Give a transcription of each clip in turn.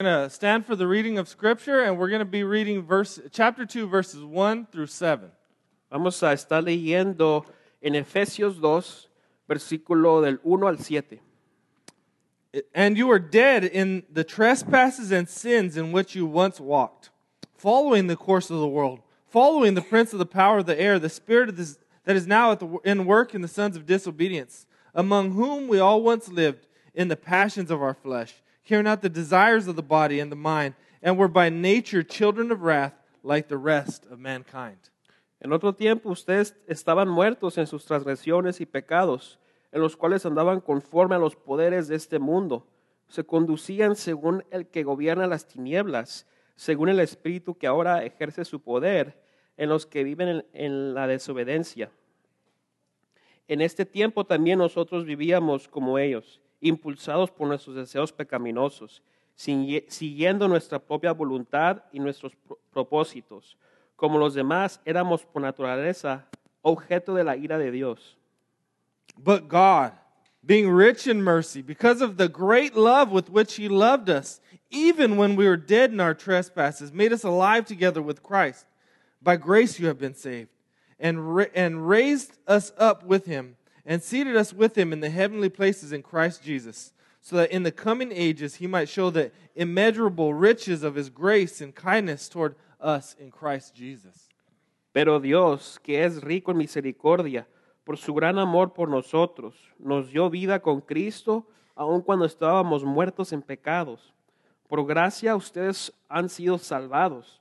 going to stand for the reading of Scripture, and we're going to be reading verse, chapter 2, verses 1 through 7. Vamos a estar leyendo en Efesios 2, versículo del 1 al 7. And you were dead in the trespasses and sins in which you once walked, following the course of the world, following the prince of the power of the air, the spirit this, that is now at the, in work in the sons of disobedience, among whom we all once lived in the passions of our flesh, carrying out the desires of the body and the mind, and were by nature children of wrath like the rest of mankind. En otro tiempo ustedes estaban muertos en sus transgresiones y pecados, en los cuales andaban conforme a los poderes de este mundo. Se conducían según el que gobierna las tinieblas, según el espíritu que ahora ejerce su poder en los que viven en, en la desobediencia. En este tiempo también nosotros vivíamos como ellos, impulsados por nuestros deseos pecaminosos, siguiendo nuestra propia voluntad y nuestros propósitos. Como los demás, éramos por naturaleza objeto de la ira de Dios. But God, being rich in mercy, because of the great love with which He loved us, even when we were dead in our trespasses, made us alive together with Christ. By grace you have been saved, and, ra- and raised us up with Him, and seated us with Him in the heavenly places in Christ Jesus, so that in the coming ages He might show the immeasurable riches of His grace and kindness toward us in Christ Jesus. Pero Dios, que es rico en misericordia, por su gran amor por nosotros, nos dio vida con Cristo, aun cuando estábamos muertos en pecados. Por gracia ustedes han sido salvados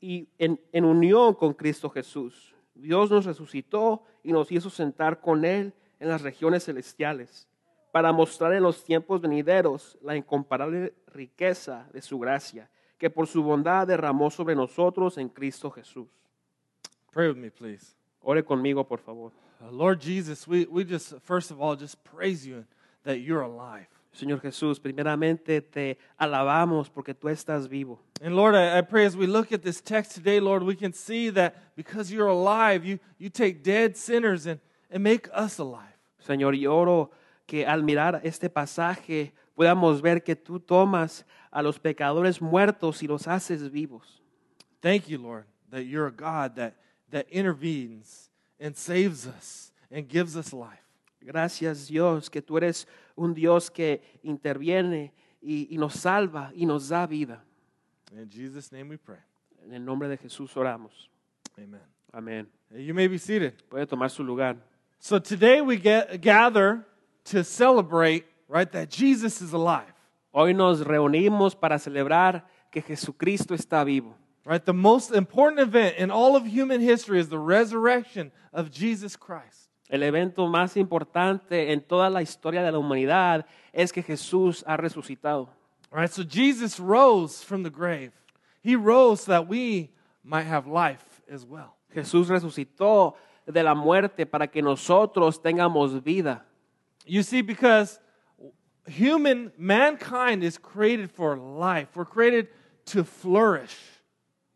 y en, en unión con Cristo Jesús. Dios nos resucitó y nos hizo sentar con Él en las regiones celestiales, para mostrar en los tiempos venideros la incomparable riqueza de su gracia, que por su bondad derramó sobre nosotros en Cristo Jesús. Pray with me, please. Ore conmigo, por favor. Uh, Lord Jesus, we, we just, first of all, just praise you that you're alive. Señor Jesús, primeramente te alabamos porque tú estás vivo. And Lord, I, I pray as we look at this text today, Lord, we can see that because you're alive, you, you take dead sinners and, and make us alive. Señor, y oro que al mirar este pasaje podamos ver que tú tomas a los pecadores muertos y los haces vivos. Thank you, Lord, that you're a God that, that intervenes and saves us and gives us life. Gracias Dios que tú eres un Dios que interviene y, y nos salva y nos da vida. In Jesus' name we pray. En el nombre de Jesús oramos. Amen. Amén. You may be seated. Puede tomar su lugar. So today we get, gather to celebrate, right, that Jesus is alive. Hoy nos reunimos para celebrar que Jesucristo está vivo. Right? The most important event in all of human history is the resurrection of Jesus Christ. El evento más importante en toda la historia de la humanidad es que Jesús ha resucitado. Right? So Jesus rose from the grave. He rose so that we might have life as well. Jesús resucitó de la muerte para que nosotros tengamos vida. You see, because human mankind is created for life. We're created to flourish.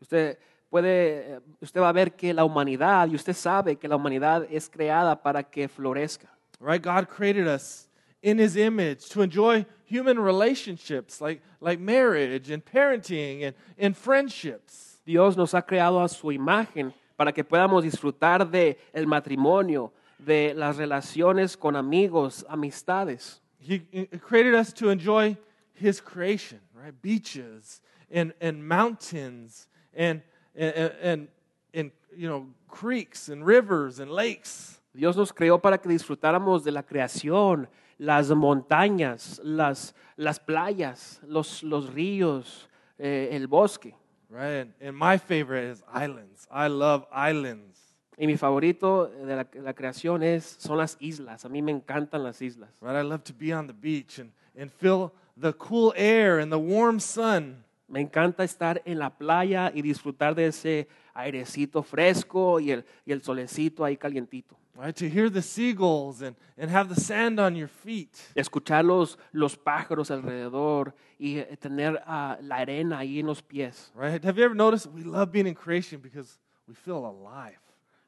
Usted puede, usted va a ver que la humanidad, y usted sabe que la humanidad es creada para que florezca. Right? God created us in his image to enjoy human relationships like, like marriage and parenting and, and friendships. Dios nos ha creado a su imagen para que podamos disfrutar de el matrimonio, de las relaciones con amigos, amistades. He created us to enjoy his creation, right? Beaches and, and mountains and, and, and, and, you know, creeks and rivers and lakes. Dios nos creó para que disfrutáramos de la creación, las montañas, las, las playas, los, los ríos, eh, el bosque. Right? And, my favorite is islands. I love islands. Y mi favorito de la, la creación es, son las islas. A mí me encantan las islas. Right? I love to be on the beach and, and feel the cool air and the warm sun. Me encanta estar en la playa y disfrutar de ese airecito fresco y el, y el solecito ahí calientito. Right? To hear the seagulls and, and have the sand on your feet. Escuchar los, los pájaros alrededor y eh, tener ah, la arena ahí en los pies. Right? Have you ever noticed we love being in creation because we feel alive?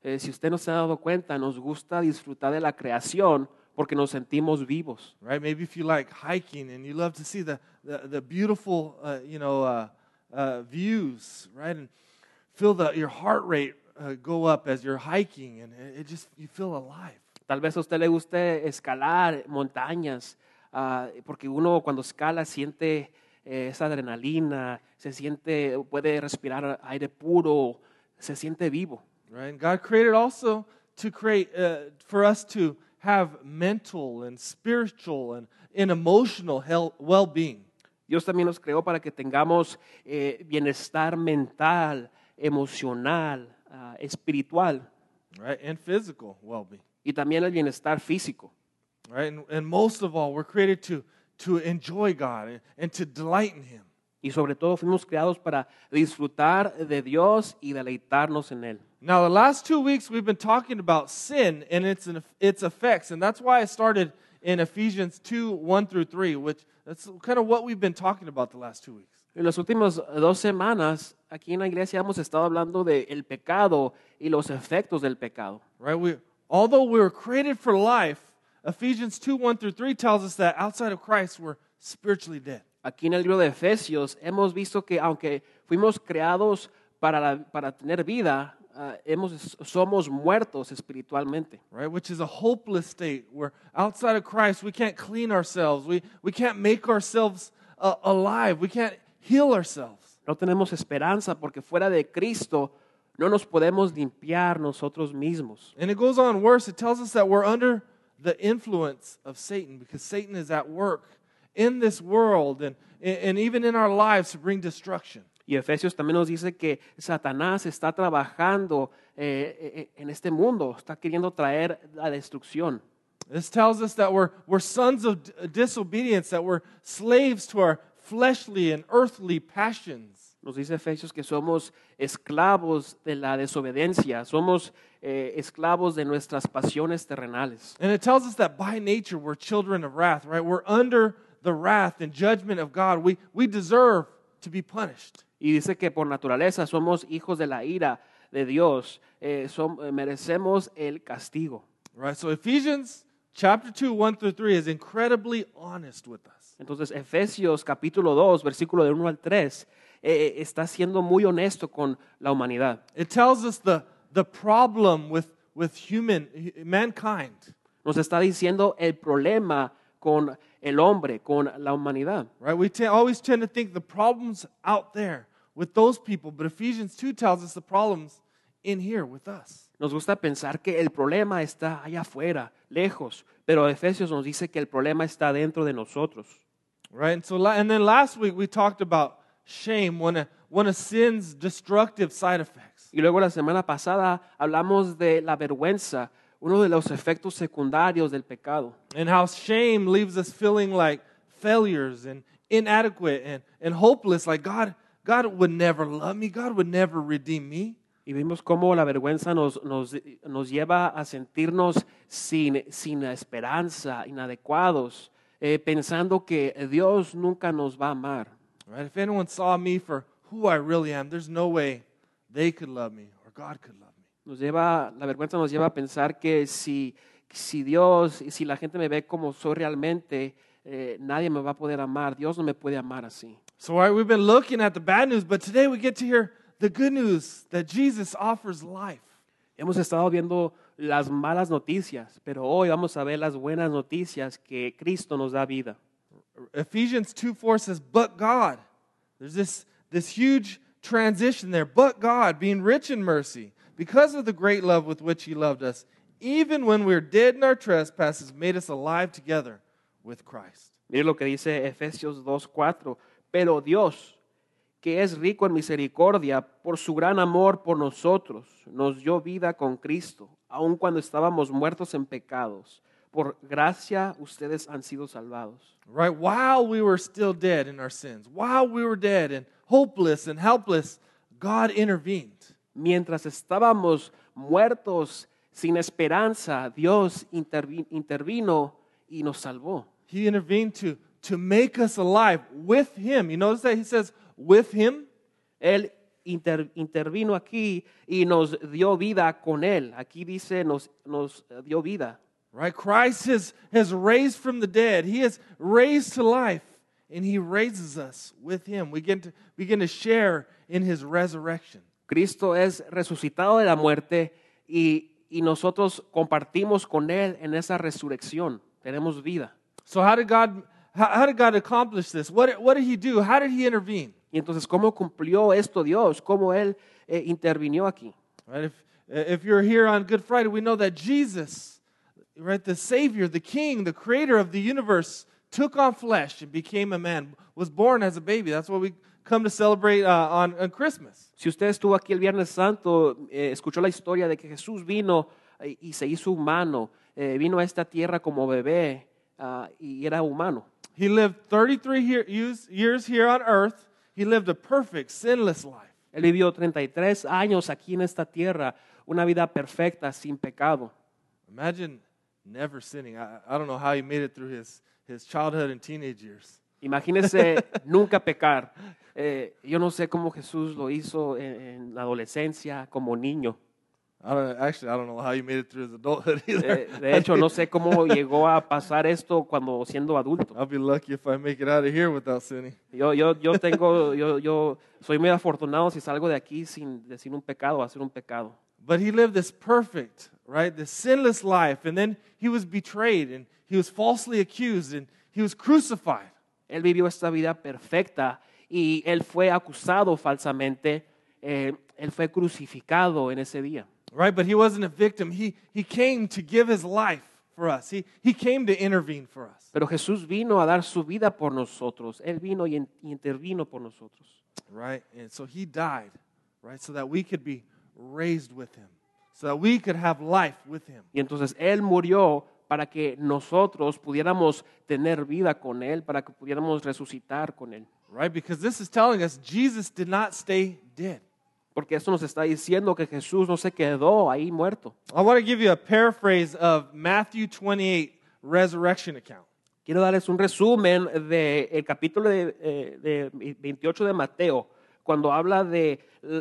Eh, si usted no se ha dado cuenta, nos gusta disfrutar de la creación porque nos sentimos vivos. right? Maybe if you like hiking and you love to see the, the, the beautiful, uh, you know, uh, uh, views, right? And feel the, your heart rate uh, go up as you're hiking and it, just, you feel alive. Tal vez a usted le guste escalar montañas, ah, porque uno cuando escala siente eh, esa adrenalina, se siente, puede respirar aire puro, se siente vivo. right? And God created also to create uh, for us to have mental and spiritual and, and emotional well-being. Dios también nos creó para que tengamos eh, bienestar mental, emocional, ah, espiritual right? And physical well-being, y también el bienestar físico. right? And, and most of all, we're created to to enjoy God and, and to delight in Him. Y sobre todo fuimos creados para disfrutar de Dios y deleitarnos en Él. Now, the last two weeks we've been talking about sin and its its effects, and that's why I started in Ephesians two one through three, which that's kind of what we've been talking about the last two weeks. En las últimas dos semanas, aquí en la iglesia hemos estado hablando del pecado y los efectos del pecado. right? We, although we were created for life, Ephesians 2 1 through 3 tells us that outside of Christ, we're spiritually dead. Aquí en el libro de Efesios hemos visto que aunque fuimos creados para, la- para tener vida, ah, hemos, somos muertos espiritualmente. Right, which is a hopeless state where outside of Christ we can't clean ourselves, we, we can't make ourselves uh, alive, we can't heal ourselves. No tenemos esperanza porque fuera de Cristo no nos podemos limpiar nosotros mismos. And it goes on worse. It tells us that we're under the influence of Satan because Satan is at work in this world and, and even in our lives to bring destruction. Y Efesios también nos dice que Satanás está trabajando eh, eh, en este mundo, está queriendo traer la destrucción. This tells us that we're, we're sons of disobedience, that we're slaves to our fleshly and earthly passions. Nos dice Efesios que somos esclavos de la desobediencia, somos eh, esclavos de nuestras pasiones terrenales. And it tells us that by nature we're children of wrath, right? We're under the wrath and judgment of God. We, we deserve to be punished. Y dice que por naturaleza somos hijos de la ira de Dios, eh, som- eh, merecemos el castigo. Right? So Ephesians chapter 2, 1 through 3 is incredibly honest with us. Entonces Efesios capítulo 2, versículo de 1 al 3, eh, está siendo muy honesto con la humanidad. It tells us the, the problem with, with human mankind. Nos está diciendo el problema con el hombre, con la humanidad. Right? We te- always tend to think the problems out there with those people, but Ephesians 2 tells us the problems in here with us. Nos gusta pensar que el problema está allá afuera, lejos, pero Efesios nos dice que el problema está dentro de nosotros. Right? And so and then last week we talked about shame, one of, one of sin's destructive side effects. Y luego la semana pasada hablamos de la vergüenza, uno de los efectos secundarios del pecado. And how shame leaves us feeling like failures and inadequate and, and hopeless, like God, God would never love me, God would never redeem me. Y vimos cómo la vergüenza nos, nos, nos lleva a sentirnos sin, sin esperanza, inadecuados, eh, pensando que Dios nunca nos va a amar. Right? If anyone saw me for who I really am, there's no way they could love me or God could love me. Nos lleva, la vergüenza nos lleva a pensar que si, si Dios y si la gente me ve como soy realmente, eh, nadie me va a poder amar. Dios no me puede amar así. So right, we've been looking at the bad news, but today we get to hear the good news that Jesus offers life. Hemos estado viendo las malas noticias, pero hoy vamos a ver las buenas noticias que Cristo nos da vida. Ephesians 2 4 says, But God. There's this, this huge transition there. But God, being rich in mercy, because of the great love with which He loved us, even when we were dead in our trespasses, made us alive together with Christ. Mire lo que dice Efesios 2:4. Pero Dios, que es rico en misericordia, por su gran amor por nosotros, nos dio vida con Cristo, aun cuando estábamos muertos en pecados. Por gracia ustedes han sido salvados. Right? While we were still dead in our sins, while we were dead and hopeless and helpless, God intervened. Mientras estábamos muertos sin esperanza, Dios intervi- intervino y nos salvó. He intervened to, to make us alive with Him. You notice that He says, with Him? Él inter- intervino aquí y nos dio vida con Él. Aquí dice nos, nos dio vida. Right? Christ has, has raised from the dead. He has raised to life, and he raises us with him. We get to begin to share in his resurrection. Cristo es resucitado de la muerte y, y nosotros compartimos con Él en esa resurrección. Tenemos vida. So how did God how, how did God accomplish this? What, what did he do? How did he intervene? Y entonces, ¿cómo cumplió esto Dios? ¿Cómo Él eh, intervinió aquí? Right? If, if you're here on Good Friday, we know that Jesus, right, the Savior, the King, the creator of the universe, took on flesh and became a man, was born as a baby. That's what we come to celebrate uh, on, on Christmas. Si usted estuvo aquí el Viernes Santo, eh, escuchó la historia de que Jesús vino eh, y se hizo humano, eh, vino a esta tierra como bebé ah, y era humano. He lived 33 year- years years here on earth. He lived a perfect, sinless life. Él vivió 33 años aquí en esta tierra, una vida perfecta, sin pecado. Imagine never sinning. I, I don't know how he made it through his, his childhood and teenage years. Imagínese nunca pecar. Eh, yo no sé cómo Jesús lo hizo en, en la adolescencia, como niño. I don't actually I don't know how you made it through his adulthood either. Eh, de hecho, no sé cómo llegó a pasar esto cuando siendo adulto. I'll be lucky if I make it out of here without sinning. Yo, yo, yo tengo, yo, yo soy muy afortunado si salgo de aquí sin decir un pecado, hacer un pecado. But he lived this perfect, right, this sinless life, and then he was betrayed and he was falsely accused and he was crucified. Él vivió esta vida perfecta y él fue acusado falsamente. eh, él fue crucificado en ese día. Right? But he wasn't a victim. He he came to give his life for us. He he came to intervene for us. Pero Jesús vino a dar su vida por nosotros. Él vino y, en- y intervino por nosotros. Right? And so he died, right? So that we could be raised with him. So that we could have life with him. Y entonces Él murió para que nosotros pudiéramos tener vida con Él, para que pudiéramos resucitar con Él. Right? Because this is telling us Jesus did not stay dead. Porque esto nos está diciendo que Jesús no se quedó ahí muerto. I want to give you a paraphrase of Matthew 28 resurrection account. Quiero darles un resumen del capítulo de, eh, de 28 de Mateo, cuando habla de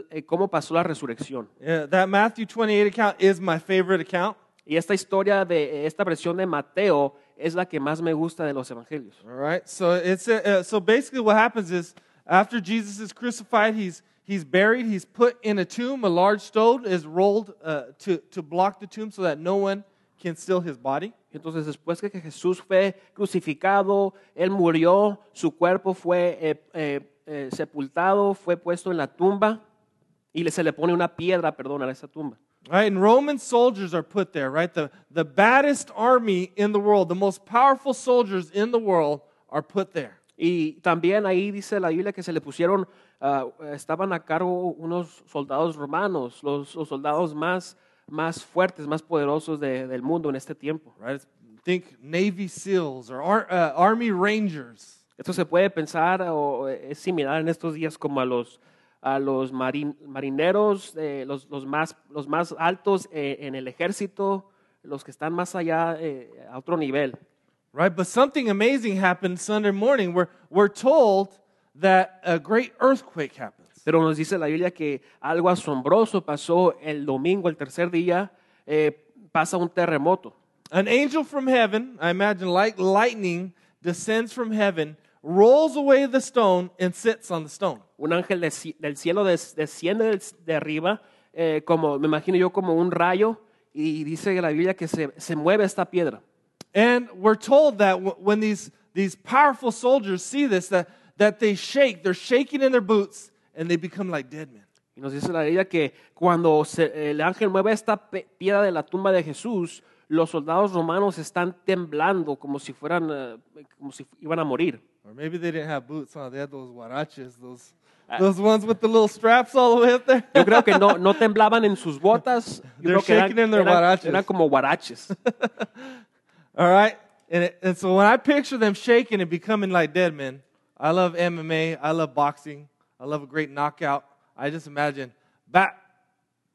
eh, cómo pasó la resurrección. Yeah, that Matthew 28 account is my favorite account. Y esta historia de esta versión de Mateo es la que más me gusta de los evangelios. All right. So it's uh, so basically what happens is after Jesus is crucified, he's he's buried, he's put in a tomb. A large stone is rolled uh, to to block the tomb so that no one can steal his body. Entonces, después que Jesús fue crucificado, Él murió, su cuerpo fue eh, eh, eh, sepultado, fue puesto en la tumba y se le pone una piedra, perdón, a esa tumba. Right, and Roman soldiers are put there. Right, the the baddest army in the world, the most powerful soldiers in the world, are put there. Y también ahí dice la Biblia que se le pusieron, ah, estaban a cargo unos soldados romanos, los, los soldados más, más fuertes, más poderosos de- del mundo en este tiempo. Right, think Navy SEALs or ar- uh, Army Rangers. Esto se puede pensar o es similar en estos días como a los, a los marin- marineros, eh, los, los más, los más altos eh, en el ejército, los que están más allá eh, a otro nivel. Right, but something amazing happened Sunday morning. We're we're told that a great earthquake happens. Pero nos dice la Biblia que algo asombroso pasó el domingo, el tercer día, eh, pasa un terremoto. An angel from heaven, I imagine like lightning, descends from heaven, rolls away the stone, and sits on the stone. Un ángel de ci- del cielo des- desciende del- de arriba, eh, como me imagino yo como un rayo, y dice la Biblia que se, se mueve esta piedra. And we're told that when these, these powerful soldiers see this, that, that they shake, they're shaking in their boots, and they become like dead men. Y nos dice la Biblia que cuando se- el ángel mueve esta piedra de la tumba de Jesús, los soldados romanos están temblando como si fueran, eh, como si iban a morir. Or maybe they didn't have boots, huh? They had those huaraches, those, those ones with the little straps all the way up there. Yo creo que no, no temblaban en sus botas, yo They're creo que eran, in their eran- huaraches. eran como guaraches. All right? And, it, and so when I picture them shaking and becoming like dead men, I love MMA, I love boxing, I love a great knockout. I just imagine, bat,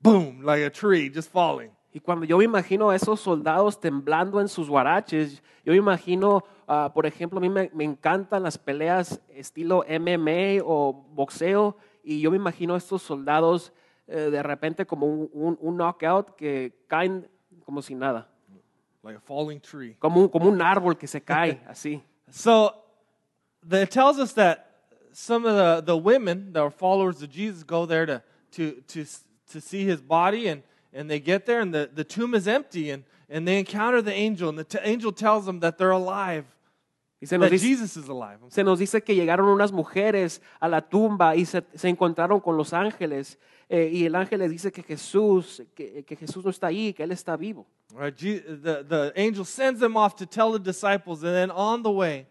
boom, like a tree just falling. Y cuando yo me imagino a esos soldados temblando en sus guaraches, yo me imagino, ah, por ejemplo, a mí me, me encantan las peleas estilo MMA o boxeo, y yo me imagino a estos soldados eh, de repente como un, un- un knockout que caen como si nada. like a falling tree. como un, como un árbol que se cae, así. So it tells us that some of the, the women that were followers of Jesus go there to, to, to, to see his body, and, and they get there, and the, the tomb is empty, and, and they encounter the angel, and the t- angel tells them that they're alive, Y se nos, that dice, Jesus is alive. se nos dice que llegaron unas mujeres a la tumba y se, se encontraron con los ángeles. eh, y el ángel les dice que Jesús, que, que Jesús no está ahí, que Él está vivo. Right? The, the angel sends them off to tell the disciples, and then on the way,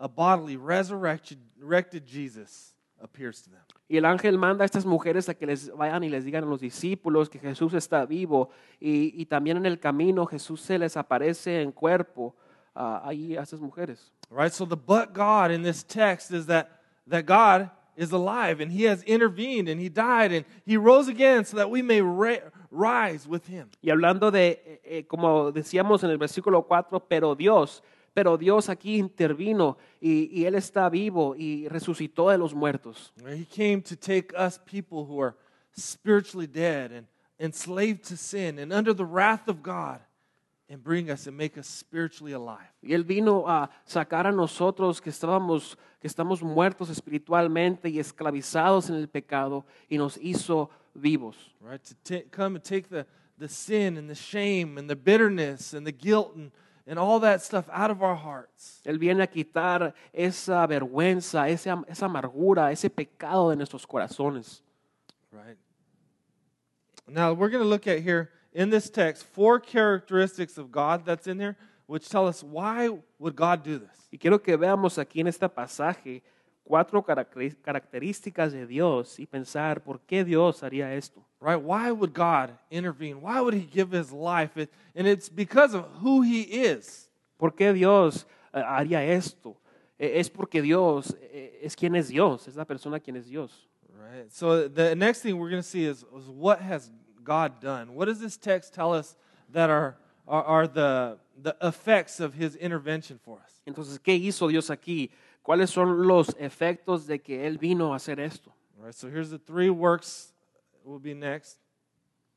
a bodily resurrected, resurrected Jesus appears to them. Y el ángel manda a estas mujeres a que les vayan y les digan a los discípulos que Jesús está vivo. Y, y también en el camino Jesús se les aparece en cuerpo ah, ahí a estas mujeres. Right? So the but God in this text is that, that God is alive and he has intervened and he died and he rose again so that we may rise with him. Y hablando de, eh, eh, como decíamos en el versículo 4, pero Dios, pero Dios aquí intervino y, y Él está vivo y resucitó de los muertos. He came to take us people who are spiritually dead and enslaved to sin and under the wrath of God and bring us and make us spiritually alive. Y Él vino a sacar a nosotros que estábamos, que estamos muertos espiritualmente y esclavizados en el pecado y nos hizo vivos. Right? To come and take the, the sin and the shame and the bitterness and the guilt and, and all that stuff out of our hearts. Él viene a quitar esa vergüenza, esa, esa amargura, ese pecado de nuestros corazones. Right. Now we're going to look at here in this text four characteristics of God that's in there, which tell us why would God do this. Y quiero que veamos aquí en este pasaje cuatro características de Dios y pensar por qué Dios haría esto. Right? Why would God intervene? Why would He give His life? It, and it's because of who He is. ¿Por qué Dios eh, haría esto? Es porque Dios es quien es Dios, es la persona quien es Dios. Right. So the next thing we're going to see is, is what has God done? What does this text tell us that are are, are the the effects of His intervention for us? Entonces, ¿qué hizo Dios aquí? ¿Cuáles son los efectos de que Él vino a hacer esto? All right. So here's the three works. Will be next.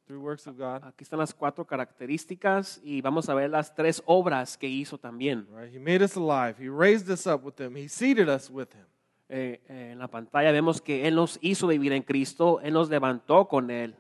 Three works of God. Aquí están las cuatro características y vamos a ver las tres obras que hizo también. Right? He made us alive. He raised us up with him. He seated us with him. Eh, eh, en la pantalla vemos que Él nos hizo vivir en Cristo, Él nos levantó con Él.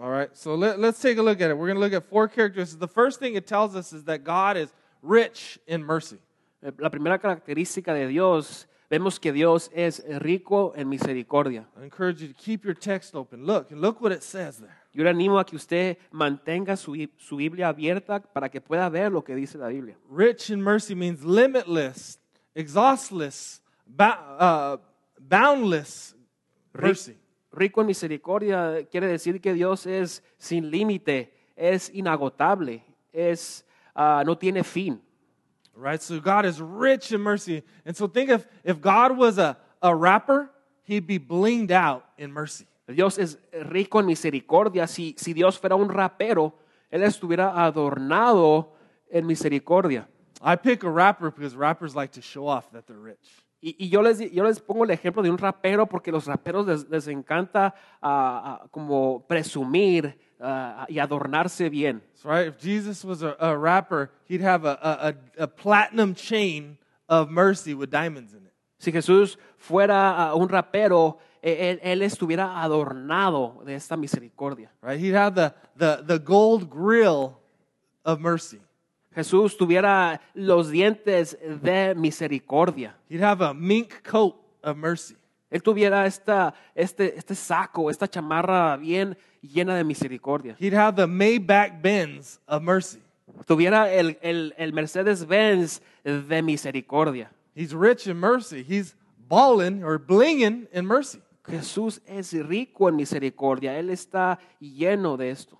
All right. So let, let's take a look at it. We're going to look at four characteristics. The first thing it tells us is that God is rich in mercy. Eh, La primera característica de Dios, vemos que Dios es rico en misericordia. I encourage you to keep your text open. Look, and look what it says there. Yo le animo a que usted mantenga su, su Biblia abierta para que pueda ver lo que dice la Biblia. Rich in mercy means limitless, exhaustless, ba- uh, boundless mercy. Rico en misericordia quiere decir que Dios es sin límite, es inagotable, es, ah, no tiene fin. Right? So God is rich in mercy. And so think of if God was a, a rapper, he'd be blinged out in mercy. Dios es rico en misericordia. Si, si Dios fuera un rapero, Él estuviera adornado en misericordia. I pick a rapper because rappers like to show off that they're rich. Y, y yo, les, yo les pongo el ejemplo de un rapero porque los raperos les, les encanta ah, ah, como presumir ah, y adornarse bien. So, right? If Jesus was a, a rapper, he'd have a, a, a, platinum chain of mercy with diamonds in it. Si Jesús fuera un rapero, él, él estuviera adornado de esta misericordia. Right? He'd have the, the, the gold grill of mercy. Jesús tuviera los dientes de misericordia. He'd have a mink coat of mercy. Él tuviera esta, este, este saco, esta chamarra bien llena de misericordia. He'd have the Maybach Benz of mercy. Tuviera el, el, el Mercedes-Benz de misericordia. He's rich in mercy. He's balling or blinging in mercy. Jesús es rico en misericordia. Él está lleno de esto.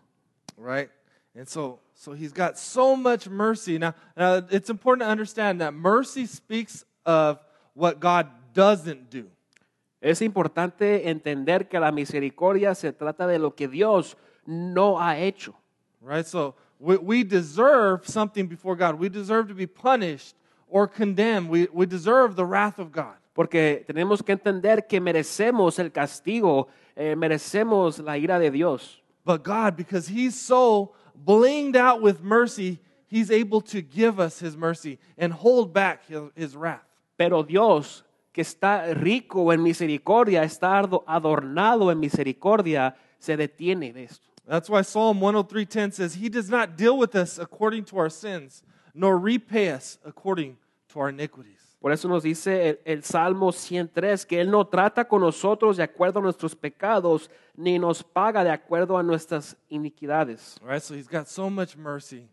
Right? And so, so he's got so much mercy. Now, now, it's important to understand that mercy speaks of what God doesn't do. Es importante entender que la misericordia se trata de lo que Dios no ha hecho. Right? So we, we deserve something before God. We deserve to be punished or condemned. We, we deserve the wrath of God. Porque tenemos que entender que merecemos el castigo, eh, merecemos la ira de Dios. But God, because He's so blinged out with mercy, He's able to give us His mercy and hold back His, his wrath. Pero Dios, que está rico en misericordia, está adornado en misericordia, se detiene de esto. That's why Psalm 103:10 says, "He does not deal with us according to our sins, nor repay us according to our iniquities." Por eso nos dice el, el Salmo 103 que Él no trata con nosotros de acuerdo a nuestros pecados, ni nos paga de acuerdo a nuestras iniquidades. All right, so He's got so much mercy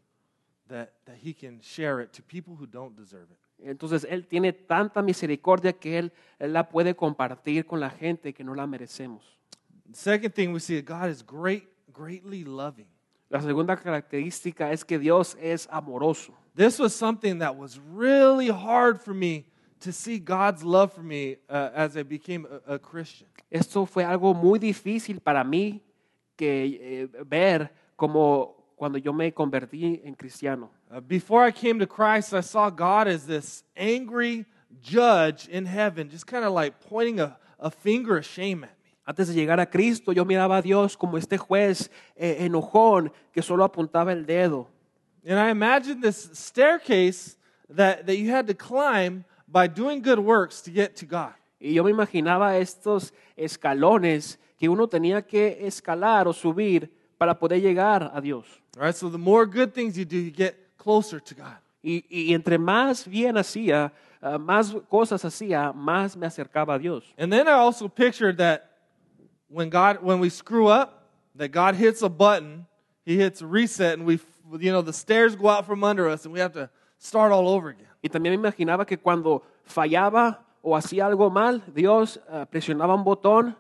that, that He can share it to people who don't deserve it. Entonces Él tiene tanta misericordia que Él, Él la puede compartir con la gente que no la merecemos. The second thing we see God is great, greatly loving. La segunda característica es que Dios es amoroso. This was something that was really hard for me to see God's love for me uh, as I became a, a Christian. Esto fue algo muy difícil para mí que eh, ver como cuando yo me convertí en cristiano. Uh, before I came to Christ, I saw God as this angry judge in heaven, just kind of like pointing a, a finger of shame at me. Antes de llegar a Cristo, yo miraba a Dios como este juez eh, enojón que solo apuntaba el dedo. And I imagined this staircase that, that you had to climb by doing good works to get to God. Y yo me imaginaba estos escalones que uno tenía que escalar o subir para poder llegar a Dios. Right, so the more good things you do, you get closer to God. Y, y entre más bien hacía, ah, más cosas hacía, más me acercaba a Dios. And then I also pictured that when God, when we screw up, that God hits a button, He hits reset, and we, you know, the stairs go out from under us, and we have to start all over again. Y también me imaginaba que cuando fallaba o hacía algo mal, Dios ah, presionaba un botón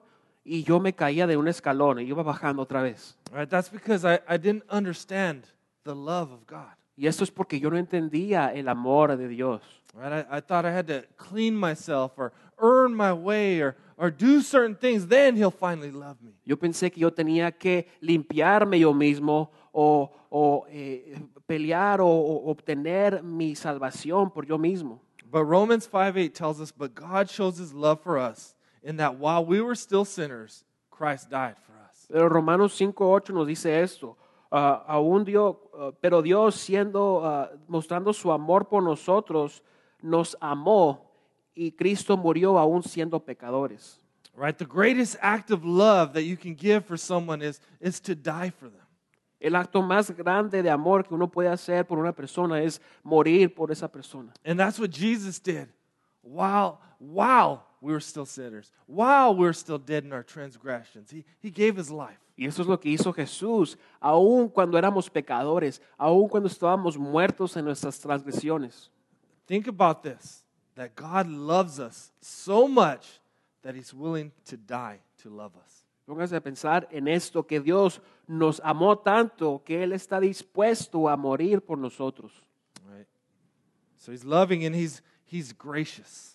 y yo me caía de un escalón y iba bajando otra vez. Right, that's because I, I didn't understand the love of God. Y esto es porque yo no entendía el amor de Dios. Right, I, I thought I had to clean myself or earn my way or, or do certain things, then He'll finally love me. Yo pensé que yo tenía que limpiarme yo mismo o, o, eh, pelear o, o obtener mi salvación por yo mismo. But Romans 5 8 tells us, But God shows His love for us in that while we were still sinners, Christ died for us. Pero Romanos 5.8 nos dice esto. ah, aún Dios, ah, pero Dios siendo, ah, mostrando su amor por nosotros, nos amó y Cristo murió aún siendo pecadores. Right? The greatest act of love that you can give for someone is, is to die for them. El acto más grande de amor que uno puede hacer por una persona es morir por esa persona. And that's what Jesus did while, while we were still sinners, while we were still dead in our transgressions. He, he gave his life. Y eso es lo que hizo Jesús, aun cuando éramos pecadores, aun cuando estábamos muertos en nuestras transgresiones. Think about this that God loves us so much that he's willing to die to love us. Póngase a pensar en esto, que Dios nos amó tanto que Él está dispuesto a morir por nosotros. Right? So he's loving and he's, he's gracious.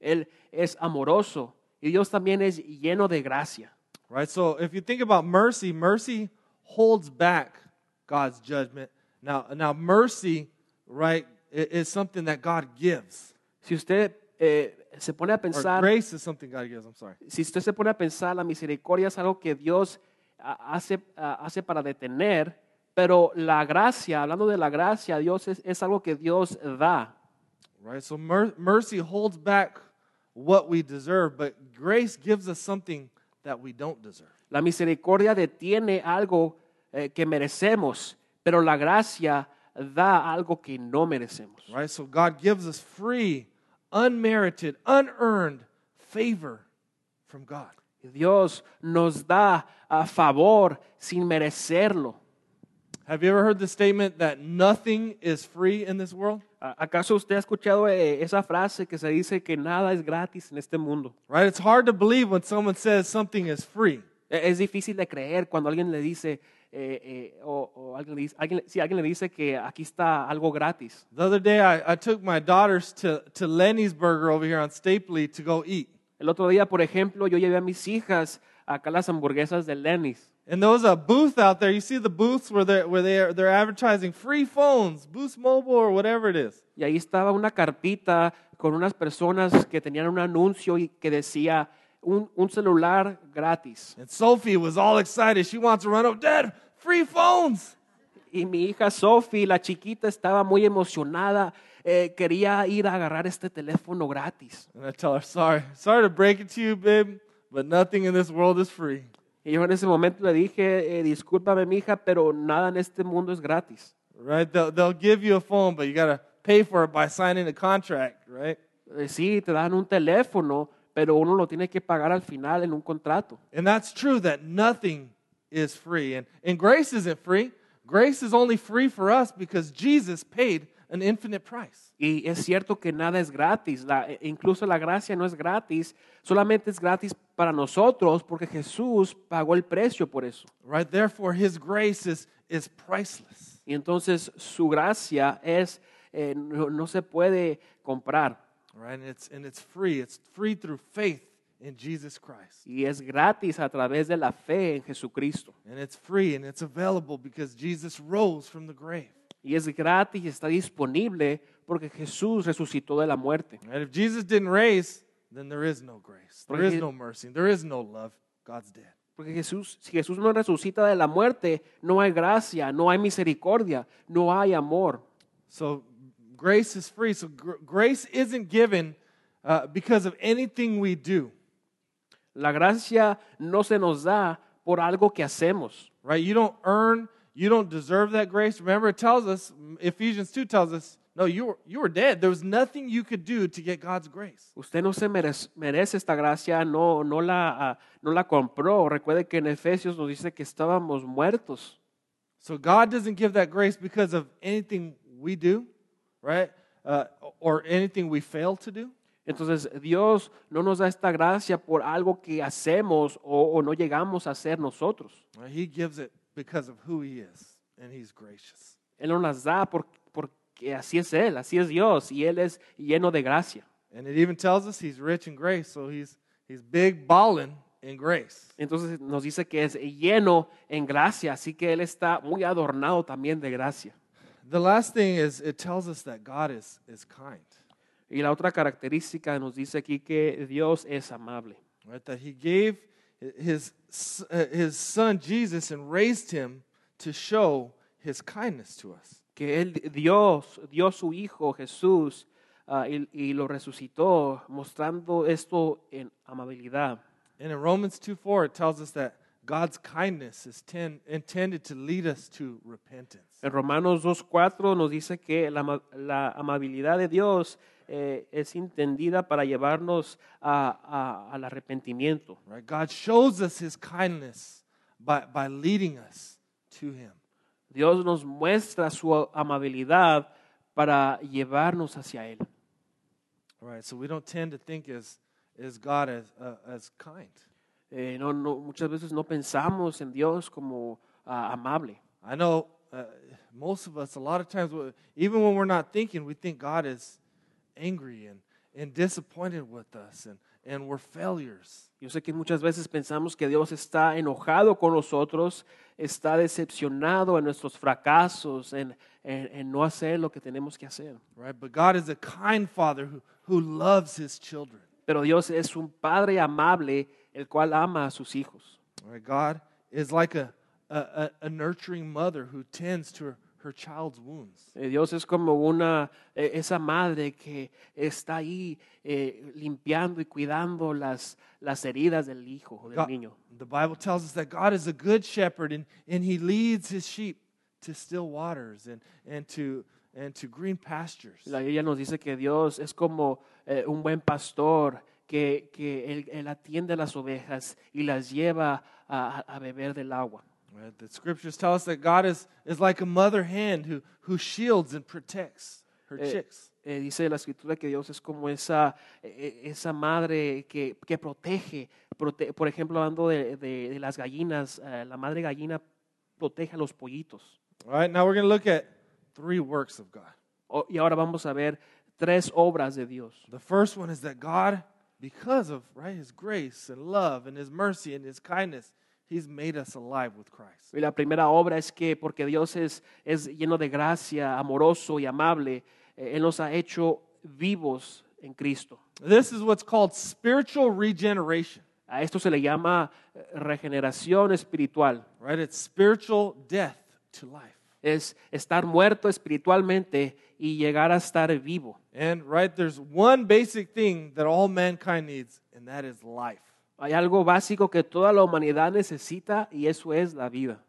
Él es amoroso y Dios también es lleno de gracia. Right? So if you think about mercy, mercy holds back God's judgment. Now, now mercy, right, is something that God gives. Si usted eh, se pone a pensar, grace is something God gives, I'm sorry. si usted se pone a pensar, la misericordia es algo que Dios hace, hace para detener, pero la gracia, hablando de la gracia, Dios es, es algo que Dios da. Right? So mer- mercy holds back what we deserve, but grace gives us something that we don't deserve. La misericordia detiene algo eh, que merecemos, pero la gracia da algo que no merecemos. Right? So God gives us free, unmerited, unearned favor from God. Dios nos da a favor sin merecerlo. Have you ever heard the statement that nothing is free in this world? ¿Acaso usted ha escuchado eh, esa frase que se dice que nada es gratis en este mundo? Right? It's hard to believe when someone says something is free. Es difícil de creer cuando alguien le dice, eh, eh, o, o alguien le dice, alguien, si alguien le dice que aquí está algo gratis. The other day, I, I took my daughters to, to Lenny's Burger over here on Stapley to go eat. El otro día, por ejemplo, yo llevé a mis hijas acá a las hamburguesas de Lenny's. And there was a booth out there. You see the booths where they're, where they're, they're advertising free phones, Boost Mobile, or whatever it is. Y ahí estaba una carpita con unas personas que tenían un anuncio y que decía un, un celular gratis. And Sophie was all excited. She wants to run up, Dad, free phones. Y mi hija Sophie, la chiquita, estaba muy emocionada. eh, quería ir a agarrar este teléfono gratis. And I tell her, sorry, sorry to break it to you, babe, but nothing in this world is free. Y yo en ese momento le dije, eh, discúlpame mi hija, pero nada en este mundo es gratis. Right? They'll, they'll give you a phone, but you got to pay for it by signing a contract, right? Eh, sí, te dan un teléfono, pero uno lo tiene que pagar al final en un contrato. And that's true that nothing is free. And, and grace isn't free. Grace is only free for us because Jesus paid an infinite price. Y es cierto que nada es gratis, la- e- incluso la gracia no es gratis, solamente es gratis para nosotros porque Jesús pagó el precio por eso. Right? Therefore, his grace is, is priceless. Y entonces su gracia es, eh, no, no se puede comprar Right? And it's, and it's free. It's free through faith in Jesus Christ. y es gratis a través de la fe en Jesucristo. And it's free and it's available because Jesus rose from the grave. Y es gratis y está disponible porque Jesús resucitó de la muerte. Right? If Jesus didn't raise, then there is no grace. There is no mercy. There is no love. God's dead. Porque Jesús, si Jesús no resucita de la muerte, no hay gracia, no hay misericordia, no hay amor. So grace is free. So gr- grace isn't given uh, because of anything we do. La gracia no se nos da por algo que hacemos. Right? You don't earn, you don't deserve that grace. Remember, it tells us, Ephesians 2 tells us, no, you were, you were dead. There was nothing you could do to get God's grace. Usted no se merece, merece esta gracia, no, no, la, ah, no la compró. Recuerde que en Efesios nos dice que estábamos muertos. So God doesn't give that grace because of anything we do, right? Uh, or anything we fail to do. Entonces Dios no nos da esta gracia por algo que hacemos o, o no llegamos a hacer nosotros. He gives it because of who He is, and He's gracious. Él nos las da por- porque así es Él, así es Dios y Él es lleno de gracia. And it even tells us He's rich in grace, so He's He's big balling in grace. Entonces nos dice que es lleno en gracia, así que Él está muy adornado también de gracia. The last thing is it tells us that God is is kind, Y la otra característica nos dice aquí que Dios es amable. right? That He gave His His Son Jesus and raised Him to show His kindness to us. Que Él, Dios, dio su Hijo Jesús ah, y, y lo resucitó, mostrando esto en amabilidad. And in Romans 2 4, it tells us that God's kindness is ten, intended to lead us to repentance. En Romanos 2.4 nos dice que la, la amabilidad de Dios eh, es entendida para llevarnos a- a- al arrepentimiento. Right? God shows us his kindness by, by leading us to him. Dios nos muestra su amabilidad para llevarnos hacia Él. Right? So we don't tend to think as, as God as, uh, as kind. Eh, no, no, muchas veces no pensamos en Dios como ah, amable. I know uh, most of us, a lot of times, even when we're not thinking, we think God is angry and, and disappointed with us and, and we're failures. Yo sé que muchas veces pensamos que Dios está enojado con nosotros, está decepcionado en nuestros fracasos, en, en- en no hacer lo que tenemos que hacer. Right? But God is a kind father who, who loves his children. Pero Dios es un Padre amable, el cual ama a sus hijos. Right? God is like a, a, a- a nurturing mother who tends to her, her child's wounds. Eh, Dios es como una, eh, esa madre que está ahí eh, limpiando y cuidando las, las heridas del hijo, del God- niño. the Bible tells us that God is a good shepherd and, and he leads his sheep to still waters and, and, to, and to green pastures. La Biblia nos dice que Dios es como eh, un buen pastor que, que él, él atiende a las ovejas y las lleva a, a beber del agua. Right? The scriptures tell us that God is, is like a mother hen who, who shields and protects her Eh, chicks. eh, dice la escritura que Dios es como esa, esa madre que, que protege, prote- por ejemplo, hablando de, de- de las gallinas, eh, la madre gallina protege a los pollitos. All right, now we're going to look at three works of God. O- y ahora vamos a ver tres obras de Dios. The first one is that God, because of right, his grace and love and his mercy and his kindness, he's made us alive with Christ. Y la primera obra es que porque Dios es, es lleno de gracia, amoroso y amable, eh, Él nos ha hecho vivos en Cristo. This is what's called spiritual regeneration, A esto se le llama eh, regeneración espiritual. right? It's spiritual death to life. es estar muerto espiritualmente y llegar a estar vivo. And right, there's one basic thing that all mankind needs, and that is life. Hay algo básico que toda la humanidad necesita y eso es la vida.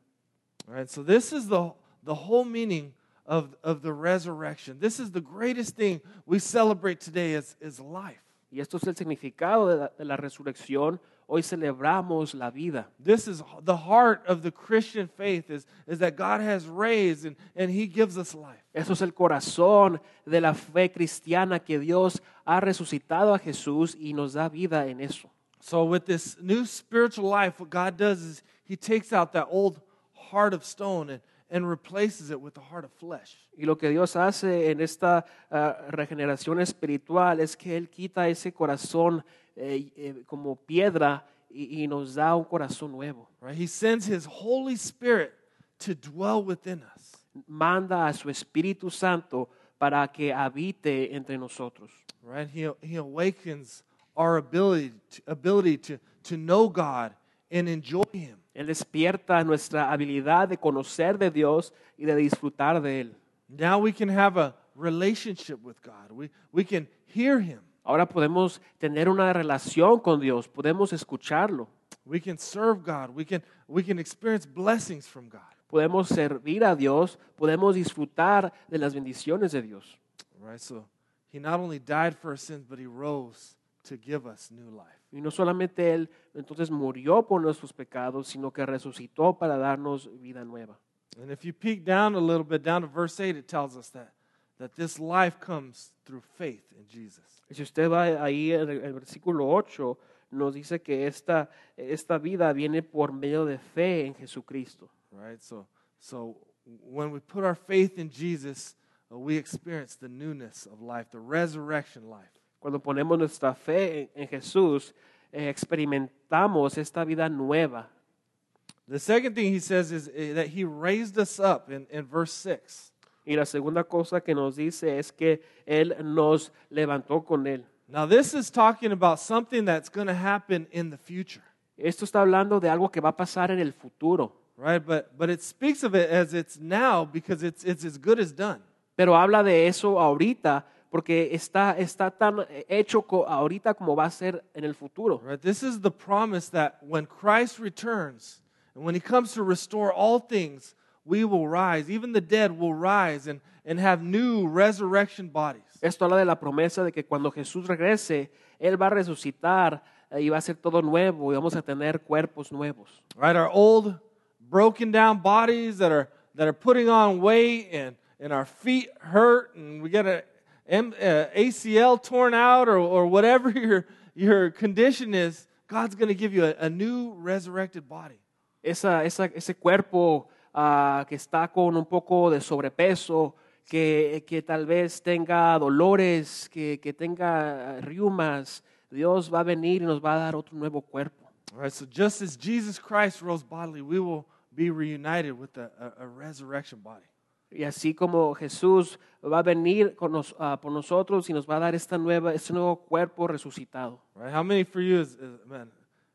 All right, so this is the, the whole meaning of, of the resurrection. This is the greatest thing we celebrate today is, is life. Y esto es el significado de la, de la resurrección. Hoy celebramos la vida. This is the heart of the Christian faith is, is that God has raised and, and He gives us life. Eso es el corazón de la fe cristiana que Dios ha resucitado a Jesús y nos da vida en eso. So, with this new spiritual life, what God does is He takes out that old heart of stone and, and replaces it with a heart of flesh. Y lo que Dios hace en esta ah, regeneración espiritual es que Él quita ese corazón eh, eh, como piedra y, y nos da un corazón nuevo. Right? He sends His Holy Spirit to dwell within us. Manda a su Espíritu Santo para que habite entre nosotros. Right? He, he awakens our ability to, ability to, to know God and enjoy Him. Él despierta nuestra habilidad de conocer de Dios y de disfrutar de Él. Now we can have a relationship with God. We, we can hear Him. Ahora podemos tener una relación con Dios, podemos escucharlo, We can serve God. We can, we can experience blessings from God. podemos servir a Dios, podemos disfrutar de las bendiciones de Dios. Right? So He not only died for our sins, but He rose to give us new life. Y no solamente Él entonces murió por nuestros pecados, sino que resucitó para darnos vida nueva. And if you peek down a little bit, down to verse 8, it tells us that, that this life comes through faith in Jesus. Si usted va ahí en el el versículo 8, nos dice que esta, esta vida viene por medio de fe en Jesucristo. Right? So, so when we put our faith in Jesus, uh, we experience the newness of life, the resurrection life. Cuando ponemos nuestra fe en, en Jesús, eh, experimentamos esta vida nueva. The second thing he says is uh, that he raised us up in, in verse 6. Y la segunda cosa que nos dice es que Él nos levantó con Él. Now, this is talking about something that's going to happen in the future, Esto está hablando de algo que va a pasar en el futuro, right? But, but it speaks of it as it's now because it's, it's as good as done. pero habla de eso ahorita porque está, está tan hecho ahorita como va a ser en el futuro. Right? This is the promise that when Christ returns and when he comes to restore all things, we will rise. Even the dead will rise and, and have new resurrection bodies. Esto habla de la promesa de que cuando Jesús regrese, Él va a resucitar eh, y va a ser todo nuevo y vamos a tener cuerpos nuevos. Right? Our old broken down bodies that are that are putting on weight and, and our feet hurt and we get a M, uh, ACL torn out or, or whatever your your condition is, God's going to give you a, a new resurrected body. esa, esa- ese cuerpo ah, que está con un poco de sobrepeso, que, que tal vez tenga dolores, que, que tenga riumas, Dios va a venir y nos va a dar otro nuevo cuerpo. All right, so just as Jesus Christ rose bodily, we will be reunited with a, a, a resurrection body. Y así como Jesús va a venir con nos- ah, por nosotros y nos va a dar esta nueva, este nuevo cuerpo resucitado. Right? How many for you is, is man?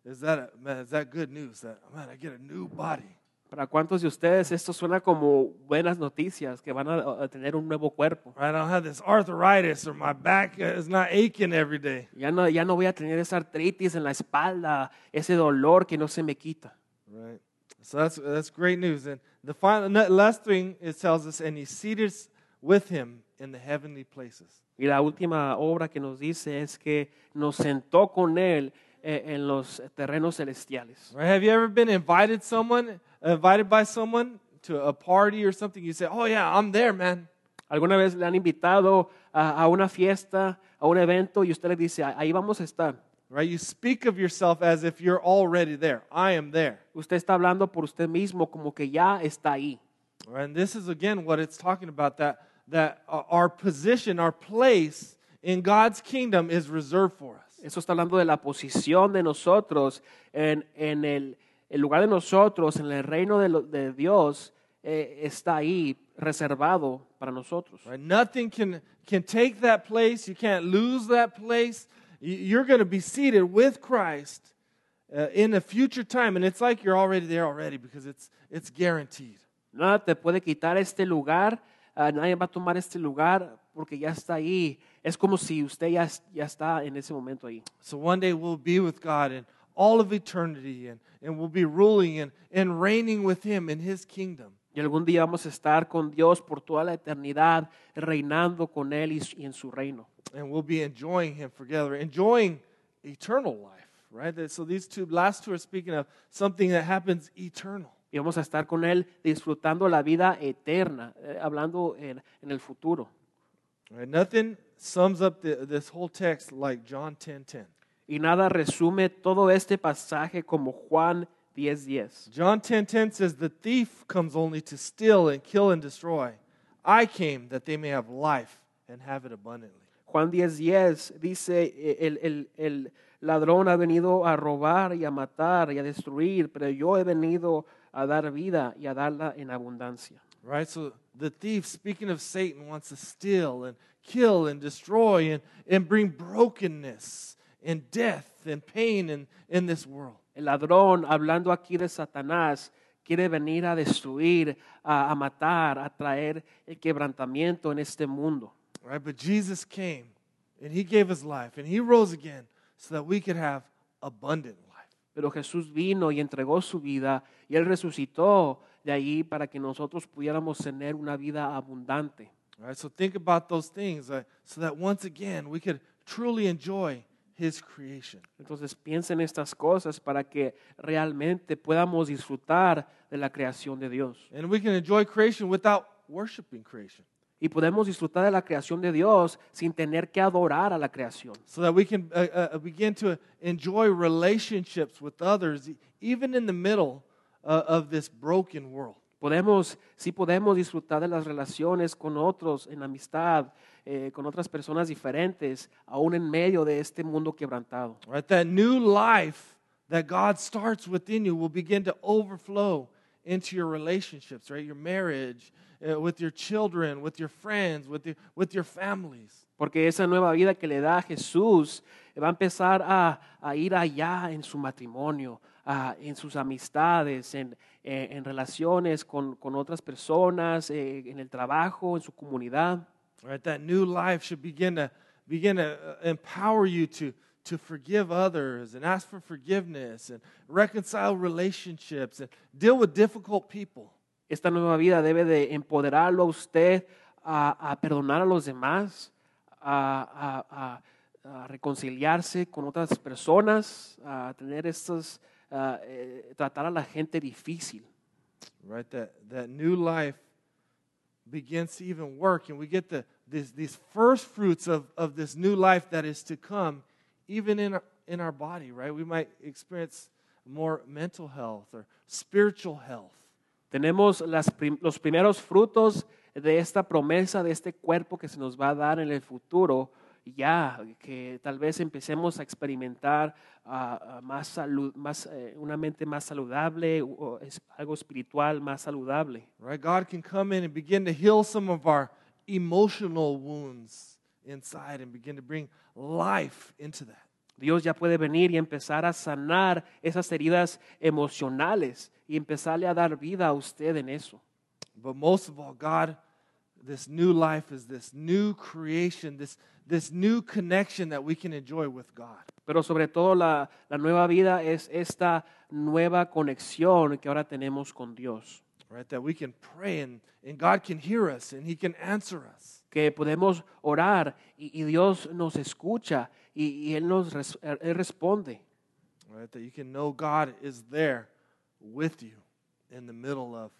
Is that man? Is that good news? That man, I get a new body. ¿Para cuántos de ustedes esto suena como buenas noticias, que van a, a tener un nuevo cuerpo? I don't have this arthritis or my back is not aching every day. Ya no, ya no voy a tener esa artritis en la espalda, ese dolor que no se me quita. Right. So that's that's great news. And the final last thing it tells us, and he seated with him in the heavenly places. Y la última obra que nos dice es que nos sentó con Él eh, en los terrenos celestiales. Right? Have you ever been invited someone invited by someone to a party or something? You say, "Oh yeah, I'm there, man." ¿Alguna vez le han invitado a, a una fiesta, a un evento y usted le dice, "Ah, ahí vamos a estar? Right? You speak of yourself as if you're already there. I am there. Usted está hablando por usted mismo como que ya está ahí. Right? And this is again what it's talking about that that uh, our position, our place in God's kingdom is reserved for us. Eso está hablando de la posición de nosotros en, en el, el lugar de nosotros, en el reino de, lo- de Dios, eh, está ahí reservado para nosotros. Right? Nothing can can take that place. You can't lose that place. You- You're going to be seated with Christ uh, in a future time, and it's like you're already there already because it's it's guaranteed. Nada te puede quitar este lugar, ah, nadie va a tomar este lugar porque ya está ahí. Es como si usted ya, ya está en ese momento ahí. So one day we'll be with God in all of eternity and, and we'll be ruling and, and reigning with Him in His kingdom. Y algún día vamos a estar con Dios por toda la eternidad, reinando con Él y, y en su reino. And we'll be enjoying Him together, enjoying eternal life, right? So these two last two are speaking of something that happens eternal. Y vamos a estar con Él disfrutando la vida eterna, eh, hablando en, en el futuro. Right? Nothing sums up the, this whole text like John 10:10. Y nada resume todo este pasaje como Juan 10:10. John 10:10 says the thief comes only to steal and kill and destroy. I came that they may have life and have it abundantly. Juan 10:10 dice, eh, el, el- el ladrón ha venido a robar y a matar y a destruir, pero yo he venido a dar vida y a darla en abundancia. Right? So the thief, speaking of Satan, wants to steal and kill and destroy and, and bring brokenness and death and pain in, in this world. El ladrón, hablando aquí de Satanás, quiere venir a destruir, a, a matar, a traer el quebrantamiento en este mundo. Right? But Jesus came and he gave his life and he rose again so that we could have abundant life. Pero Jesús vino y entregó su vida y Él resucitó de ahí para que nosotros pudiéramos tener una vida abundante. All right? So think about those things uh, so that once again we could truly enjoy his creation. Entonces piensen estas cosas para que realmente podamos disfrutar de la creación de Dios. And we can enjoy creation without worshiping creation. Y podemos disfrutar de la creación de Dios sin tener que adorar a la creación. so that we can uh, uh, begin to enjoy relationships with others, even in the middle uh, of this broken world. Podemos, sí podemos disfrutar de las relaciones con otros en amistad, eh, con otras personas diferentes, aún en medio de este mundo quebrantado. Right? That new life that God starts within you will begin to overflow into your relationships, right? Your marriage, uh, with your children, with your friends, with your, with your families. Porque esa nueva vida que le da a Jesús va a empezar a, a ir allá en su matrimonio, a- en sus amistades, en, eh, en relaciones con, con otras personas, eh, en el trabajo, en su comunidad. Right? That new life should begin to begin to uh, empower you to to forgive others and ask for forgiveness and reconcile relationships and deal with difficult people. Esta nueva vida debe de empoderarlo a usted a, a perdonar a los demás, a, a- a- a reconciliarse con otras personas, a tener estos, a, eh, tratar a la gente difícil. Right? That that new life begins to even work and we get the these, these first fruits of, of this new life that is to come even in our, in our body, right? We might experience more mental health or spiritual health. Tenemos las prim- los primeros frutos de esta promesa, de este cuerpo que se nos va a dar en el futuro, ya que tal vez empecemos a experimentar ah, más salud, más, eh, una mente más saludable, o- o es algo espiritual más saludable. right? God can come in and begin to heal some of our emotional wounds inside and begin to bring life into that. Dios ya puede venir y empezar a sanar esas heridas emocionales y empezarle a dar vida a usted en eso. But most of all, God, this new life is this new creation, this, this new connection that we can enjoy with God. Pero sobre todo la, la nueva vida es esta nueva conexión que ahora tenemos con Dios. Right? That we can pray and, and God can hear us and He can answer us. Que podemos orar y, y Dios nos escucha y, y Él nos res- er, Él responde. Right? That you can know God is there with you in the middle of,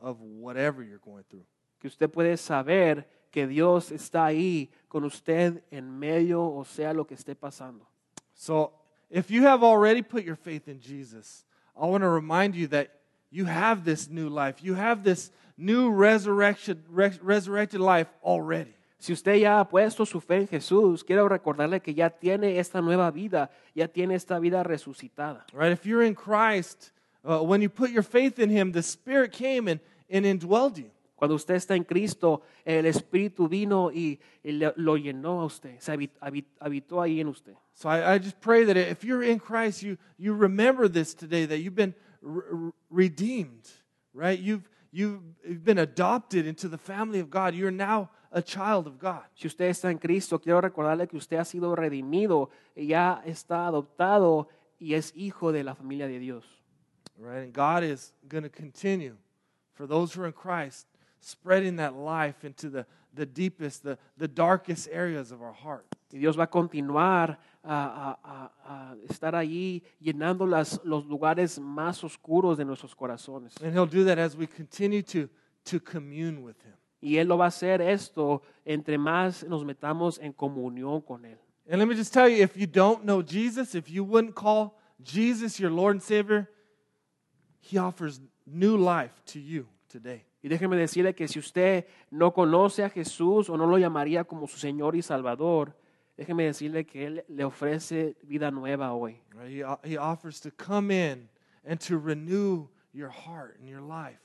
of whatever you're going through. Que usted puede saber que Dios está ahí con usted en medio, o sea, lo que esté pasando. So, if you have already put your faith in Jesus, I want to remind you that you have this new life. You have this new resurrection, res- resurrected life already. Si usted ya ha puesto su fe en Jesús, quiero recordarle que ya tiene esta nueva vida, ya tiene esta vida resucitada. Right? If you're in Christ, uh, when you put your faith in Him, the Spirit came and, and indwelled you. Cuando usted está en Cristo, el Espíritu vino y, y lo llenó a usted, se habit- habit- habitó ahí en usted. So I, I just pray that if you're in Christ, you, you remember this today, that you've been re- re- redeemed, right? You've, you've, you've been adopted into the family of God. You're now a child of God. Si usted está en Cristo, quiero recordarle que usted ha sido redimido, ya está adoptado y es hijo de la familia de Dios. Right? And God is going to continue for those who are in Christ, spreading that life into the, the deepest, the, the darkest areas of our heart. Y Dios va a continuar a, a- a- a estar allí llenando las, los lugares más oscuros de nuestros corazones. And He'll do that as we continue to, to commune with Him. Y Él lo va a hacer esto entre más nos metamos en comunión con Él. And let me just tell you if you don't know Jesus, if you wouldn't call Jesus your Lord and Savior, He offers new life to you today. Y déjeme decirle que si usted no conoce a Jesús o no lo llamaría como su Señor y Salvador, déjeme decirle que Él le ofrece vida nueva hoy. He, he offers to come in and to renew your heart and your life.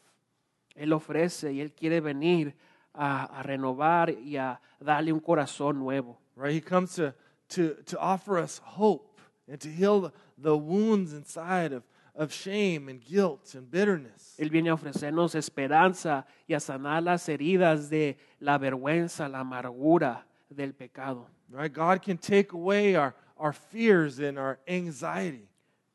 Él ofrece y Él quiere venir a, a renovar y a darle un corazón nuevo. Right? He comes to, to, to offer us hope and to heal the, the wounds inside of, of shame and guilt and bitterness. Él viene a ofrecernos esperanza y a sanar las heridas de la vergüenza, la amargura del pecado. Right? God can take away our, our fears and our anxiety.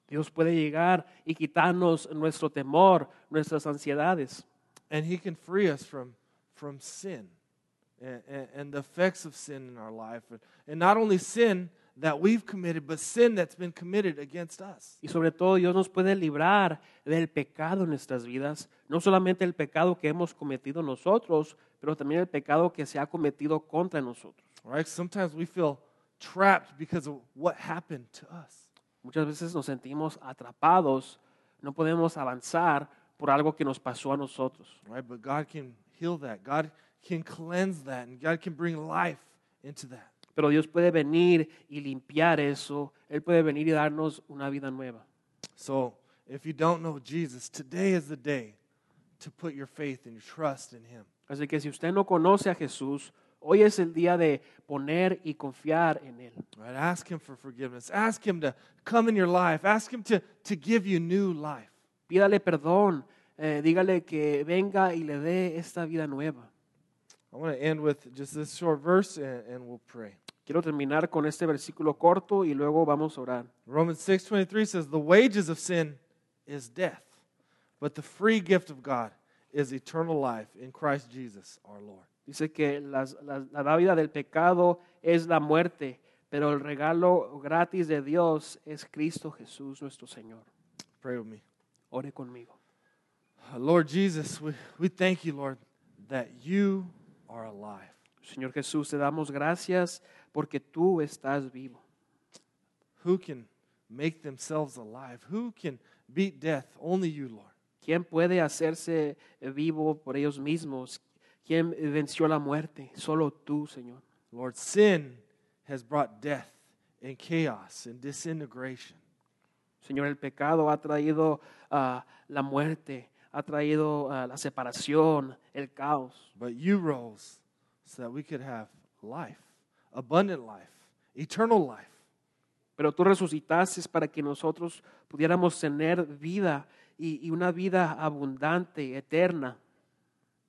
Dios puede llegar y quitarnos nuestro temor, nuestras ansiedades. And He can free us from, from sin and, and, and the effects of sin in our life. And, and not only sin that we've committed, but sin that's been committed against us. Y sobre todo Dios nos puede librar del pecado en nuestras vidas, no solamente el pecado que hemos cometido nosotros, pero también el pecado que se ha cometido contra nosotros. Right? Sometimes we feel trapped because of what happened to us. Muchas veces nos sentimos atrapados, no podemos avanzar por algo que nos pasó a nosotros. Right? But God can heal that. God can cleanse that. And God can bring life into that. Pero Dios puede venir y limpiar eso, Él puede venir y darnos una vida nueva. So if you don't know Jesus, today is the day to put your faith and your trust in Him. Así que si usted no conoce a Jesús, hoy es el día de poner y confiar en Él. Right? Ask Him for forgiveness. Ask Him to come in your life. Ask Him to, to give you new life. Pídale perdón, eh, dígale que venga y le dé esta vida nueva. I want to end with just this short verse and, and we'll pray. Quiero terminar con este versículo corto y luego vamos a orar. Romans 6:23 says the wages of sin is death, but the free gift of God is eternal life in Christ Jesus our Lord. Dice que las- las- la dávida del pecado es la muerte, pero el regalo gratis de Dios es Cristo Jesús nuestro Señor. Pray with me. Ore conmigo. Lord Jesus, we, we thank you, Lord, that you are alive. Señor Jesús, te damos gracias porque tú estás vivo. Who can make themselves alive? Who can beat death? Only you, Lord. ¿Quién puede hacerse vivo por ellos mismos? ¿Quién venció la muerte? Solo tú, Señor. Lord, sin has brought death and chaos and disintegration. Señor, el pecado ha traído ah, la muerte, ha traído ah, la separación, el caos. But you rose so that we could have life, abundant life, eternal life. Pero tú resucitaste para que nosotros pudiéramos tener vida y, y una vida abundante, eterna.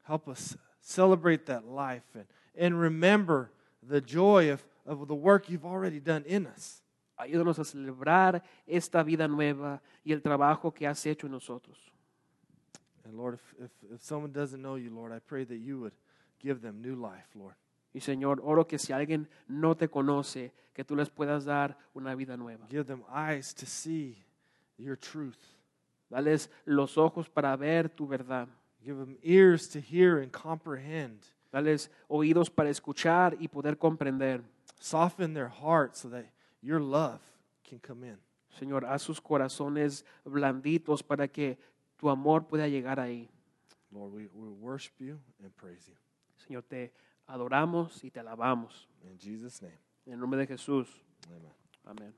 Help us celebrate that life and, and remember the joy of, of the work you've already done in us. Ayúdanos a celebrar esta vida nueva y el trabajo que has hecho en nosotros. And Lord, if, if, if someone doesn't know you, Lord, I pray that you would give them new life, Lord. Y Señor, oro que si alguien no te conoce, que tú les puedas dar una vida nueva. Give them eyes to see your truth. Dales los ojos para ver tu verdad. Give them ears to hear and comprehend. Dales oídos para escuchar y poder comprender. Soften their hearts so that your love can come in. Señor, haz sus corazones blanditos para que tu amor pueda llegar ahí. Lord, we, we worship you and praise you. Señor, te adoramos y te alabamos. In Jesus' name, En el nombre de Jesús. Amén.